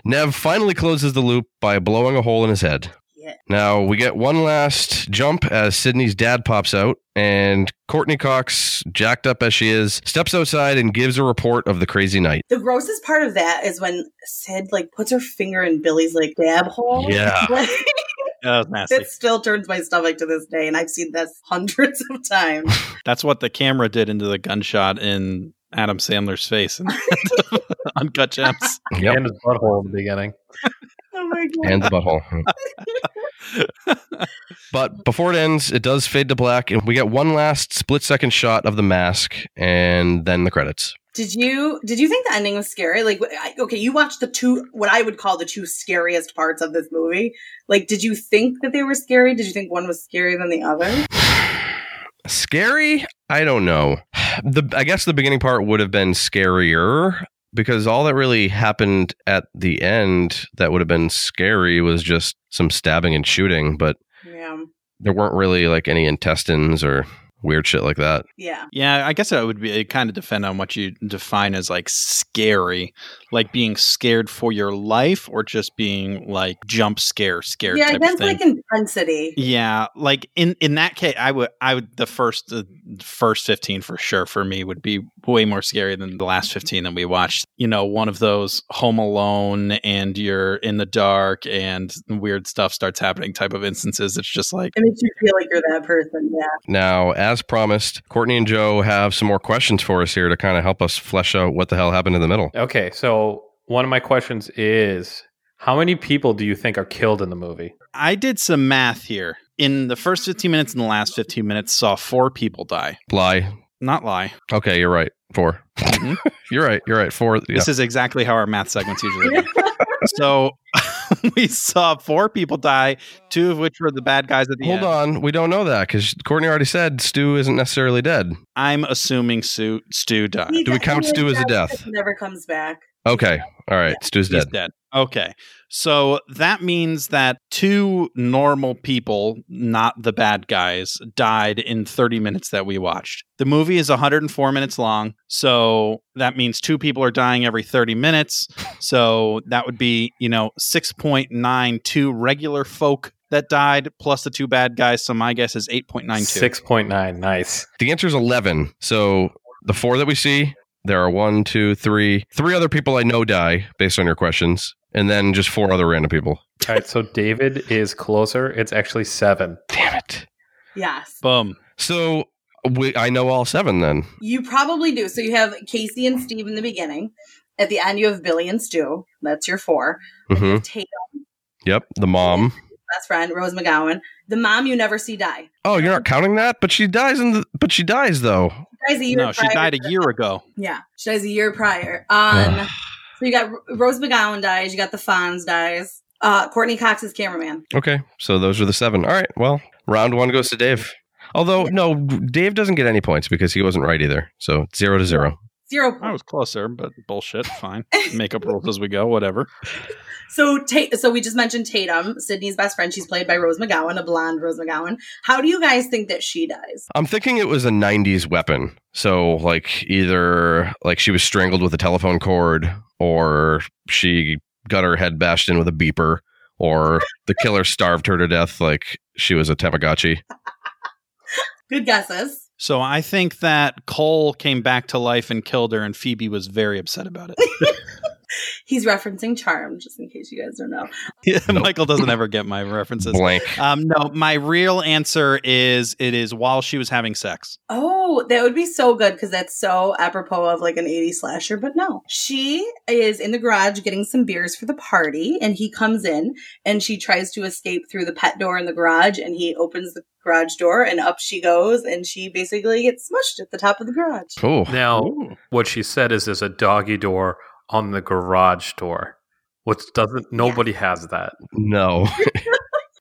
Neve finally closes the loop by blowing a hole in his head. Yeah. Now we get one last jump as Sidney's dad pops out, and Courteney Cox, jacked up as she is, steps outside and gives a report of the crazy night. The grossest part of that is when Sid like puts her finger in Billy's like dab hole. Yeah. Like, That was nasty. it still turns my stomach to this day, and I've seen this hundreds of times. That's what the camera did into the gunshot in Adam Sandler's face in Uncut Gems. Yep. And his butthole in the beginning. My god. And the butthole. but before it ends, it does fade to black, and we get one last split second shot of the mask, and then the credits. Did you did you think the ending was scary? Like, okay, you watched the two what I would call the two scariest parts of this movie. Like, did you think that they were scary? Did you think one was scarier than the other? Scary? I don't know. The I guess the beginning part would have been scarier because all that really happened at the end that would have been scary was just some stabbing and shooting, but Yeah, there weren't really like any intestines or weird shit like that. yeah. Yeah, I guess it would be it kind of depend on what you define as like scary, like being scared for your life or just being like jump scare scared Yeah, type that's like intensity. yeah, like in in that case, I would I would the first uh, first 15 for sure for me would be way more scary than the last 15 that we watched. You know, one of those home alone and you're in the dark and weird stuff starts happening type of instances. It's just like It makes you feel like you're that person. Yeah. Now, as promised, Courtney and Joe have some more questions for us here to kind of help us flesh out what the hell happened in the middle. Okay, so one of my questions is how many people do you think are killed in the movie? I did some math here. In the first 15 minutes and the last 15 minutes, saw four people die. Lie. Not lie. Okay, you're right. 4 Mhm. you're right. You're right. Four. Yeah. This is exactly how our math segments usually go. so we saw four people die, two of which were the bad guys at the end. Hold end. on. We don't know that because Courtney already said Stu isn't necessarily dead. I'm assuming Sue, Stu died. He Do we count definitely Stu as a death? Never comes back. Okay. All right. Stu's He's dead. dead. Okay. So that means that two normal people, not the bad guys, died in 30 minutes that we watched. The movie is 104 minutes long. So that means two people are dying every 30 minutes. So that would be, you know, 6.92 regular folk that died plus the two bad guys. So my guess is 8.92. Six point nine. Nice. The answer is 11. So the four that we see, there are one, two, three, three other people I know die based on your questions, and then just four other random people. All right, so David is closer. It's actually seven. Damn it. Yes. Boom. So we, I know all seven then. You probably do. So you have Casey and Steve in the beginning. At the end, you have Billy and Stu. That's your four. hmm Tatum, Yep. The mom. best friend, Rose McGowan. The mom you never see die. Oh, you're not counting that, but she dies in the. But she dies though. She dies a year No, she died a year ago. Yeah, she dies a year prior. Um, so you got Rose McGowan dies. You got the Fonz dies. Uh, Courteney Cox is cameraman. Okay, so those are the seven. All right. Well, round one goes to Dave. Although no, Dave doesn't get any points because he wasn't right either. So zero to zero. Zero I was closer, but bullshit. Fine. Make up rules as we go. Whatever. So, Ta- so we just mentioned Tatum, Sidney's best friend. She's played by Rose McGowan, a blonde Rose McGowan. How do you guys think that she dies? I'm thinking it was a 90s weapon. So, like, either like she was strangled with a telephone cord, or she got her head bashed in with a beeper, or the killer starved her to death like she was a Tamagotchi. Good guesses. So I think that Cole came back to life and killed her, and Phoebe was very upset about it. He's referencing Charmed, just in case you guys don't know. Yeah, Nope. Michael doesn't ever get my references. Blank. Um, no, my real answer is it is while she was having sex. Oh, that would be so good because that's so apropos of like an 80s slasher. But no, she is in the garage getting some beers for the party, and he comes in and she tries to escape through the pet door in the garage, and he opens the garage door, and up she goes, and she basically gets smushed at the top of the garage. Oh, Now, Ooh. what she said is there's a doggy door on the garage door, which doesn't, nobody has that. no.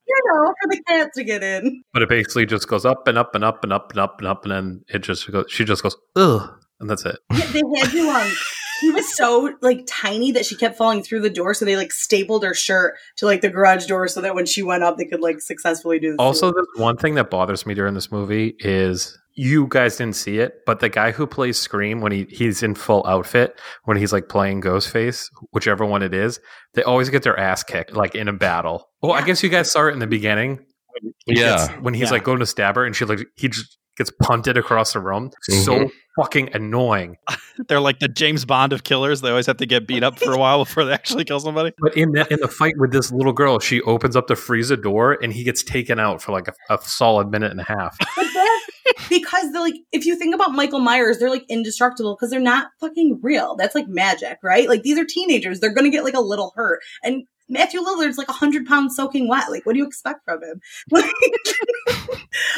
You know, for the cat to get in. But it basically just goes up and up and up and up and up and up, and then it just goes, she just goes, ugh, and that's it. Yeah, they had to um he was so like tiny that she kept falling through the door so they like stapled her shirt to like the garage door so that when she went up they could like successfully do the Also, scene. there's one thing that bothers me during this movie is you guys didn't see it, but the guy who plays Scream when he, he's in full outfit, when he's like playing Ghostface, whichever one it is, they always get their ass kicked like in a battle. Well, I guess you guys saw it in the beginning. He Yeah. gets- when he's Yeah. like going to stab her and she like he just gets punted across the room. So Mhm. fucking annoying. They're like the James Bond of killers. They always have to get beat up for a while before they actually kill somebody. But in that in the fight with this little girl, she opens up the freezer door and he gets taken out for like a, a solid minute and a half. Because they're like if you think about Michael Myers, they're like indestructible because they're not fucking real. That's like magic, right? Like these are teenagers. They're gonna get like a little hurt. And Matthew Lillard's like a hundred pounds soaking wet. Like, what do you expect from him?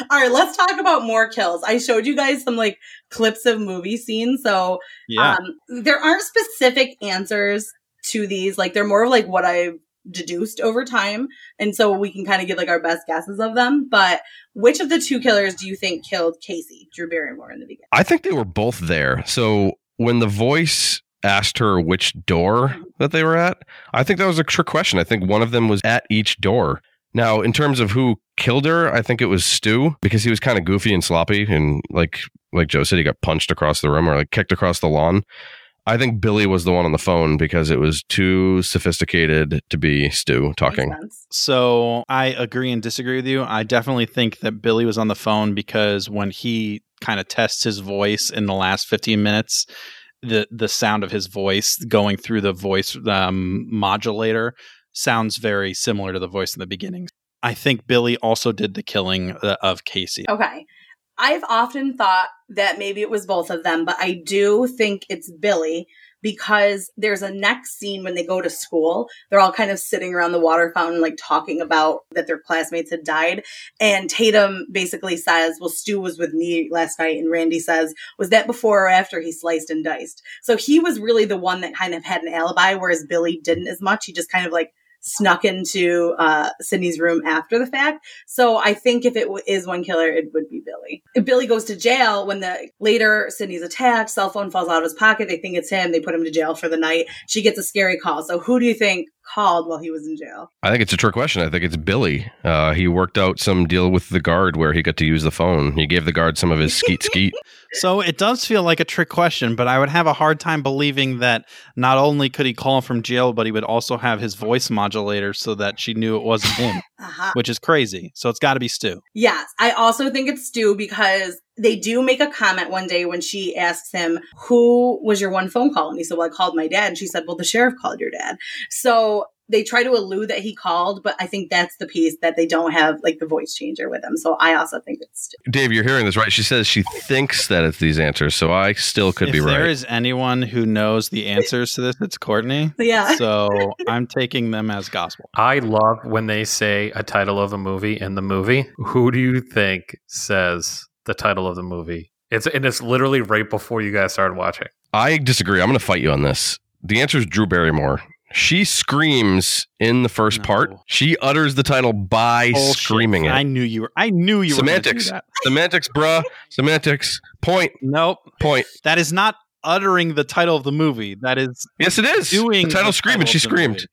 All right, let's talk about more kills. I showed you guys some like clips of movie scenes. So Yeah. um, there aren't specific answers to these. Like they're more of like what I've deduced over time. And so we can kind of give like our best guesses of them. But which of the two killers do you think killed Casey, Drew Barrymore in the beginning? I think they were both there. So when the voice asked her which door that they were at, I think that was a trick question. I think one of them was at each door. Now, in terms of who killed her, I think it was Stu because he was kind of goofy and sloppy, and like like Joe said, he got punched across the room or like kicked across the lawn. I think Billy was the one on the phone because it was too sophisticated to be Stu talking. So I agree and disagree with you. I definitely think that Billy was on the phone because when he kind of tests his voice in the last 15 minutes, the the sound of his voice going through the voice um, modulator sounds very similar to the voice in the beginning. I think Billy also did the killing uh, of Casey. Okay. I've often thought that maybe it was both of them, but I do think it's Billy because there's a next scene when they go to school. They're all kind of sitting around the water fountain, like talking about that their classmates had died. And Tatum basically says, Well, Stu was with me last night. And Randy says, Was that before or after he sliced and diced? So he was really the one that kind of had an alibi, whereas Billy didn't as much. He just kind of like snuck into uh, Sidney's room after the fact. So I think if it w- is one killer, it would be Billy. If Billy goes to jail when the later Sidney's attacked, cell phone falls out of his pocket. They think it's him. They put him to jail for the night. She gets a scary call. So who do you think called while he was in jail? I think it's a trick question. I think it's Billy. Uh, he worked out some deal with the guard where he got to use the phone. He gave the guard some of his skeet skeet. So it does feel like a trick question, but I would have a hard time believing that not only could he call from jail, but he would also have his voice modulator so that she knew it wasn't him, Uh-huh. which is crazy. So it's got to be Stu. Yes, I also think it's Stu because they do make a comment one day when she asks him, Who was your one phone call? And he said, Well, I called my dad. And she said, Well, the sheriff called your dad. So they try to allude that he called, but I think that's the piece that they don't have like the voice changer with him. So I also think it's Stu. Dave, you're hearing this right? She says she thinks that it's these answers, so I still could if be there right. is anyone who knows the answers to this, it's Courtney. Yeah. So I'm taking them as gospel. I love when they say a title of a movie in the movie. Who do you think says the title of the movie? It's and it's literally right before you guys started watching. I disagree. I'm going to fight you on this. The answer is Drew Barrymore. She screams in the first No. part. She utters the title by Bullshit. screaming it. I knew you were. I knew you Semantics. were. Gonna do that. Semantics, bruh. Semantics. Point. Nope. Point. That is not uttering the title of the movie. That is Yes, it is. doing the title the scream, and title she screamed. movie.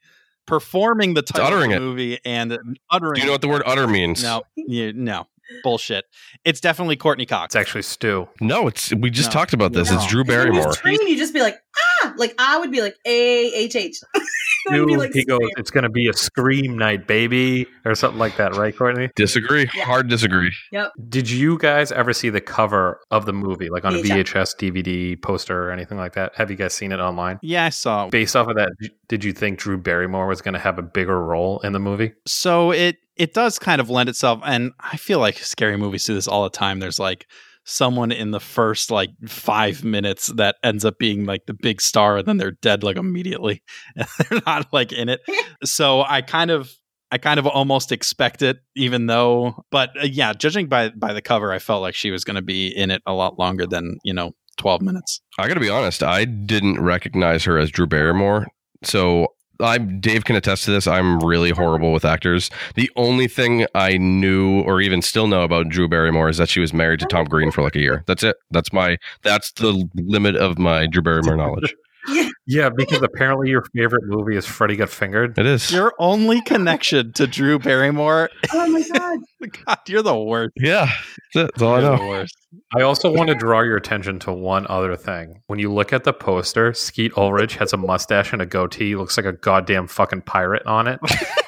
performing the title uttering of the movie and uttering. Do you know what the word utter means? No, you, no, bullshit. It's definitely Courteney Cox. It's actually Stu. No, it's we just No. talked about this. No. It's Drew If you Barrymore. scream, you just be like, ah, like I would be like A H H. It would be like he goes, it's going to be a scream night, baby, or something like that, right, Courtney? Disagree. Yeah. Hard disagree. Yep. Did you guys ever see the cover of the movie, like on a VHS. VHS, DVD, poster, or anything like that? Have you guys seen it online? Yeah, I saw. Based off of that, did you think Drew Barrymore was going to have a bigger role in the movie? So it it does kind of lend itself, and I feel like scary movies do this all the time. There's like someone in the first like five minutes that ends up being like the big star, and then they're dead like immediately, and they're not like in it. so I kind of. I kind of almost expect it, even though, but uh, yeah, judging by by the cover, I felt like she was going to be in it a lot longer than you know twelve minutes. I got to be honest. I didn't recognize her as Drew Barrymore. So I'm Dave can attest to this. I'm really horrible with actors. The only thing I knew or even still know about Drew Barrymore is that she was married to Tom Green for like a year. That's it. That's my that's the limit of my Drew Barrymore knowledge. Yeah, because apparently your favorite movie is Freddy Got Fingered. It is. Your only connection to Drew Barrymore, Oh my god. God, you're the worst. yeah. That's, all I You're know. the worst. I also want to draw your attention to one other thing. When you look at the poster, Skeet Ulrich has a mustache and a goatee. He looks like a goddamn fucking pirate on it.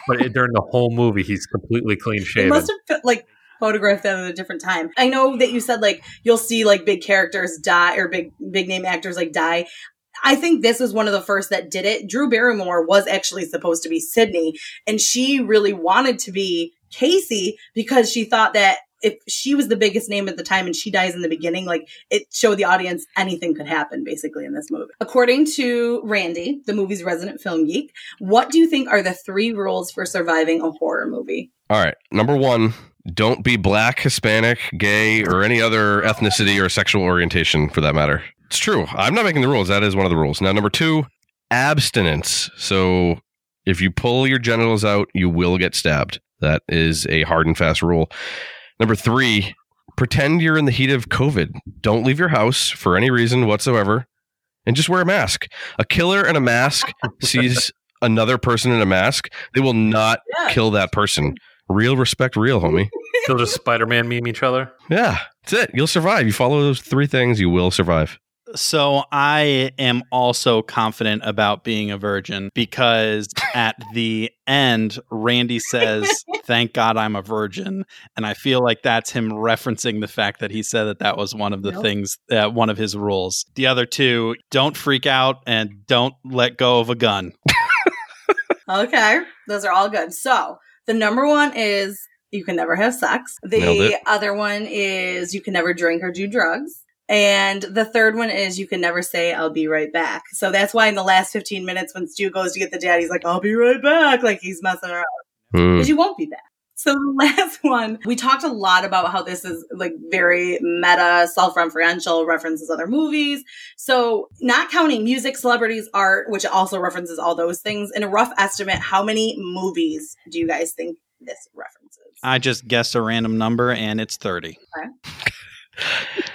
but it, during the whole movie, he's completely clean They shaven. must have like photographed that at a different time. I know that you said like you'll see like big characters die or big big name actors like die. I think this was one of the first that did it. Drew Barrymore was actually supposed to be Sidney, and she really wanted to be Casey because she thought that if she was the biggest name at the time and she dies in the beginning, like it showed the audience anything could happen basically in this movie. According to Randy, the movie's resident film geek, what do you think are the three rules for surviving a horror movie? All right. Number one, don't be black, Hispanic, gay, or any other ethnicity or sexual orientation for that matter. It's true. I'm not making the rules. That is one of the rules. Now, number two, abstinence. So if you pull your genitals out, you will get stabbed. That is a hard and fast rule. Number three, pretend you're in the heat of COVID. Don't leave your house for any reason whatsoever and just wear a mask. A killer in a mask sees another person in a mask, they will not Yeah. kill that person. Real respect, real homie. They'll just Spider Man meme each other. Yeah, that's it. You'll survive. You follow those three things, you will survive. So I am also confident about being a virgin because at the end, Randy says, "Thank God I'm a virgin," and I feel like that's him referencing the fact that he said that that was one of the Nope. things, uh, one of his rules. The other two, don't freak out and don't let go of a gun. Okay, those are all good. So the number one is you can never have sex. The other one is you can never drink or do drugs. And the third one is you can never say, I'll be right back. So that's why in the last 15 minutes when Stu goes to get the dad, he's like, I'll be right back. Like he's messing around Hmm. because you won't be back. So the last one, we talked a lot about how this is like very meta, self-referential, references other movies. So not counting music, celebrities, art, which also references all those things. In a rough estimate, how many movies do you guys think this references? I just guessed a random number and it's 30.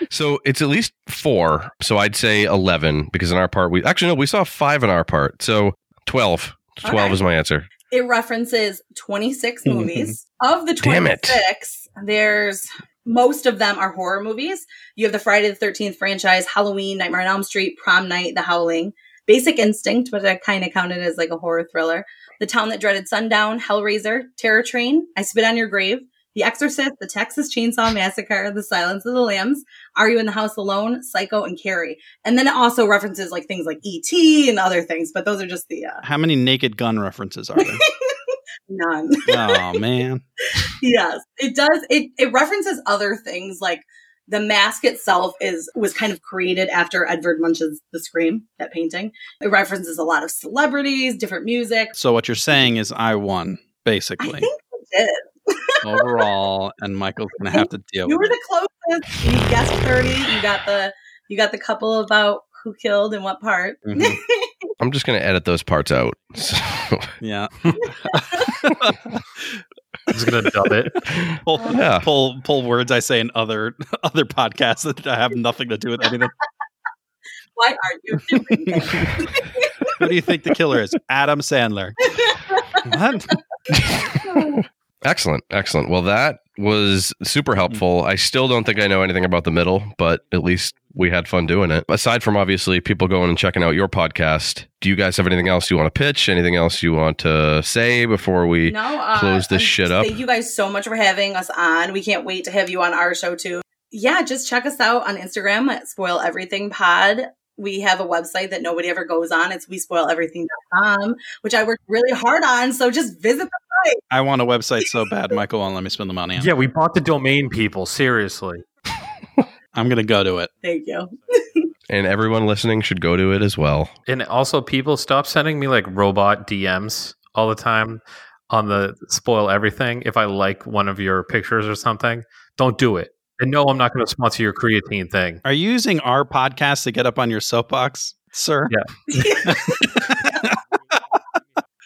So it's at least four. So I'd say 11 because in our part, we actually, no, we saw five in our part. So 12. 12 Okay. is my answer. It references 26 movies. of the Damn 26, there's most of them are horror movies. You have the Friday the 13th franchise, Halloween, Nightmare on Elm Street, Prom Night, The Howling, Basic Instinct, which I kind of counted as like a horror thriller, The Town That Dreaded Sundown, Hellraiser, Terror Train, I Spit on Your Grave, The Exorcist, The Texas Chainsaw Massacre, The Silence of the Lambs, Are You in the House Alone, Psycho, and Carrie. And then it also references like things like E.T. and other things, but those are just the uh, How many naked gun references are there? none. oh man. yes it does it it references other things like the mask itself is was kind of created after edvard munch's the scream that painting it references a lot of celebrities different music So what you're saying is I won, basically. i think it did overall, and Michael's gonna have to deal you were the closest you guessed 30 you got the you got the couple about who killed and what part Mhm. I'm just going to edit those parts out. So, Yeah. I'm just gonna dub it. pull, Yeah. pull pull words I say in other other podcasts that I have nothing to do with anything. why are you doing? Who do you think the killer is? Adam Sandler. What? Excellent. Excellent. Well, that was super helpful. I still don't think I know anything about the middle, but at least we had fun doing it. Aside from obviously people going and checking out your podcast, do you guys have anything else you want to pitch? Anything else you want to say before we no, uh, close this shit up? Thank you guys so much for having us on. We can't wait to have you on our show too. Yeah, just check us out on Instagram at Spoil Everything Pod. We have a website that nobody ever goes on. It's we spoil everything.com, which I worked really hard on. So just visit the site. I want a website so bad. Michael won't let me spend the money on. it. Yeah, we bought the domain, people. Seriously. I'm gonna go to it. Thank you. And everyone listening should go to it as well. And also, people stop sending me like robot DMs all the time on the spoil everything. If I like one of your pictures or something, don't do it. And no, I'm not going to sponsor your creatine thing. Are you using our podcast to get up on your soapbox, sir? Yeah.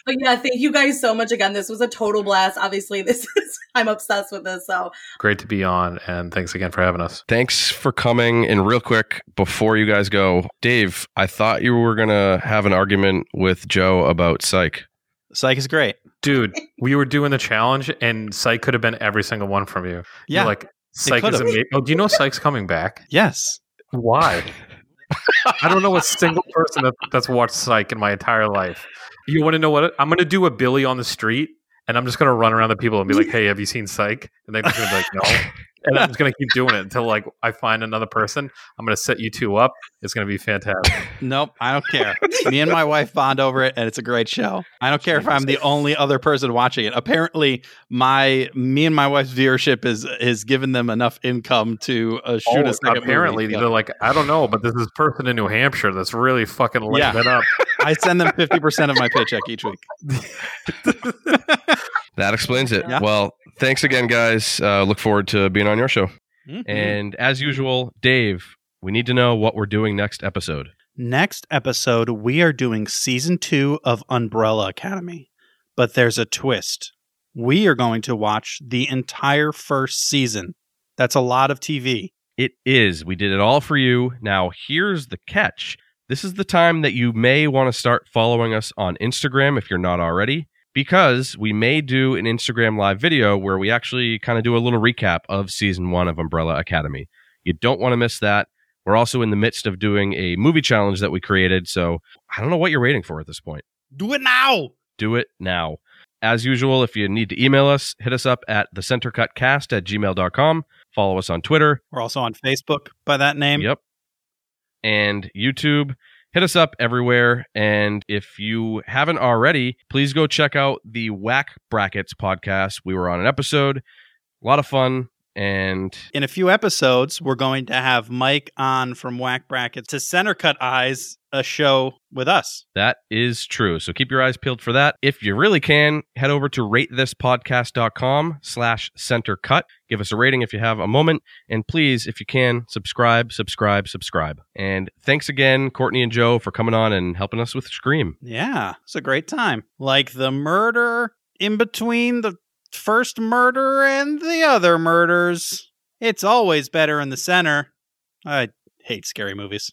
But yeah, thank you guys so much again. This was a total blast. Obviously, this is I'm obsessed with this. So Great to be on, and thanks again for having us. Thanks for coming. And real quick, before you guys go, Dave, I thought you were going to have an argument with Joe about psych. Psych is great. Dude, we were doing the challenge, and Psych could have been every single one from you. Yeah. You're like, Psych is amazing. Oh, do you know Psych's coming back? yes. Why? I don't know a single person that, that's watched Psych in my entire life. You want to know what? I'm going to do a Billy on the street, and I'm just going to run around the people and be like, "Hey, have you seen Psych?" And they're just going to be like, "No." And I'm just going to keep doing it until like I find another person. I'm going to set you two up. It's going to be fantastic. Nope. I don't care. me and my wife bond over it, and it's a great show. I don't care if I'm the only other person watching it. Apparently, my me and my wife's viewership is is giving them enough income to uh, shoot Oh, a second apparently, movie. they're like, I don't know, but there's this person in New Hampshire that's really fucking lighting Yeah. it up. I send them fifty percent of my paycheck each week. That explains it. Yeah. Well, thanks again, guys. Uh, look forward to being on your show. Mhm. And as usual, Dave, we need to know what we're doing next episode. Next episode, we are doing season two of Umbrella Academy, but there's a twist. We are going to watch the entire first season. That's a lot of TV. It is. We did it all for you. Now, here's the catch. This is the time that you may want to start following us on Instagram if you're not already, because we may do an Instagram live video where we actually kind of do a little recap of season one of Umbrella Academy. You don't want to miss that. We're also in the midst of doing a movie challenge that we created. So I don't know what you're waiting for at this point. Do it now. Do it now. As usual, if you need to email us, hit us up at the centercutcast at gmail.com. Follow us on Twitter. We're also on Facebook by that name. Yep. And YouTube. Hit us up everywhere. And if you haven't already, please go check out the Whack Brackets podcast. We were on an episode. A lot of fun. And In a few episodes, we're going to have Mike on from Whack Brackets to Center Cut Eyes, a show with us. that is true. So keep your eyes peeled for that. If you really can, head over to ratethispodcast.com slash center cut. Give us a rating if you have a moment. And please, if you can, subscribe, subscribe, subscribe. And thanks again, Courtney and Joe, for coming on and helping us with Scream. Yeah, it's a great time. Like the murder in between the first murder and the other murders. It's always better in the center. I hate scary movies.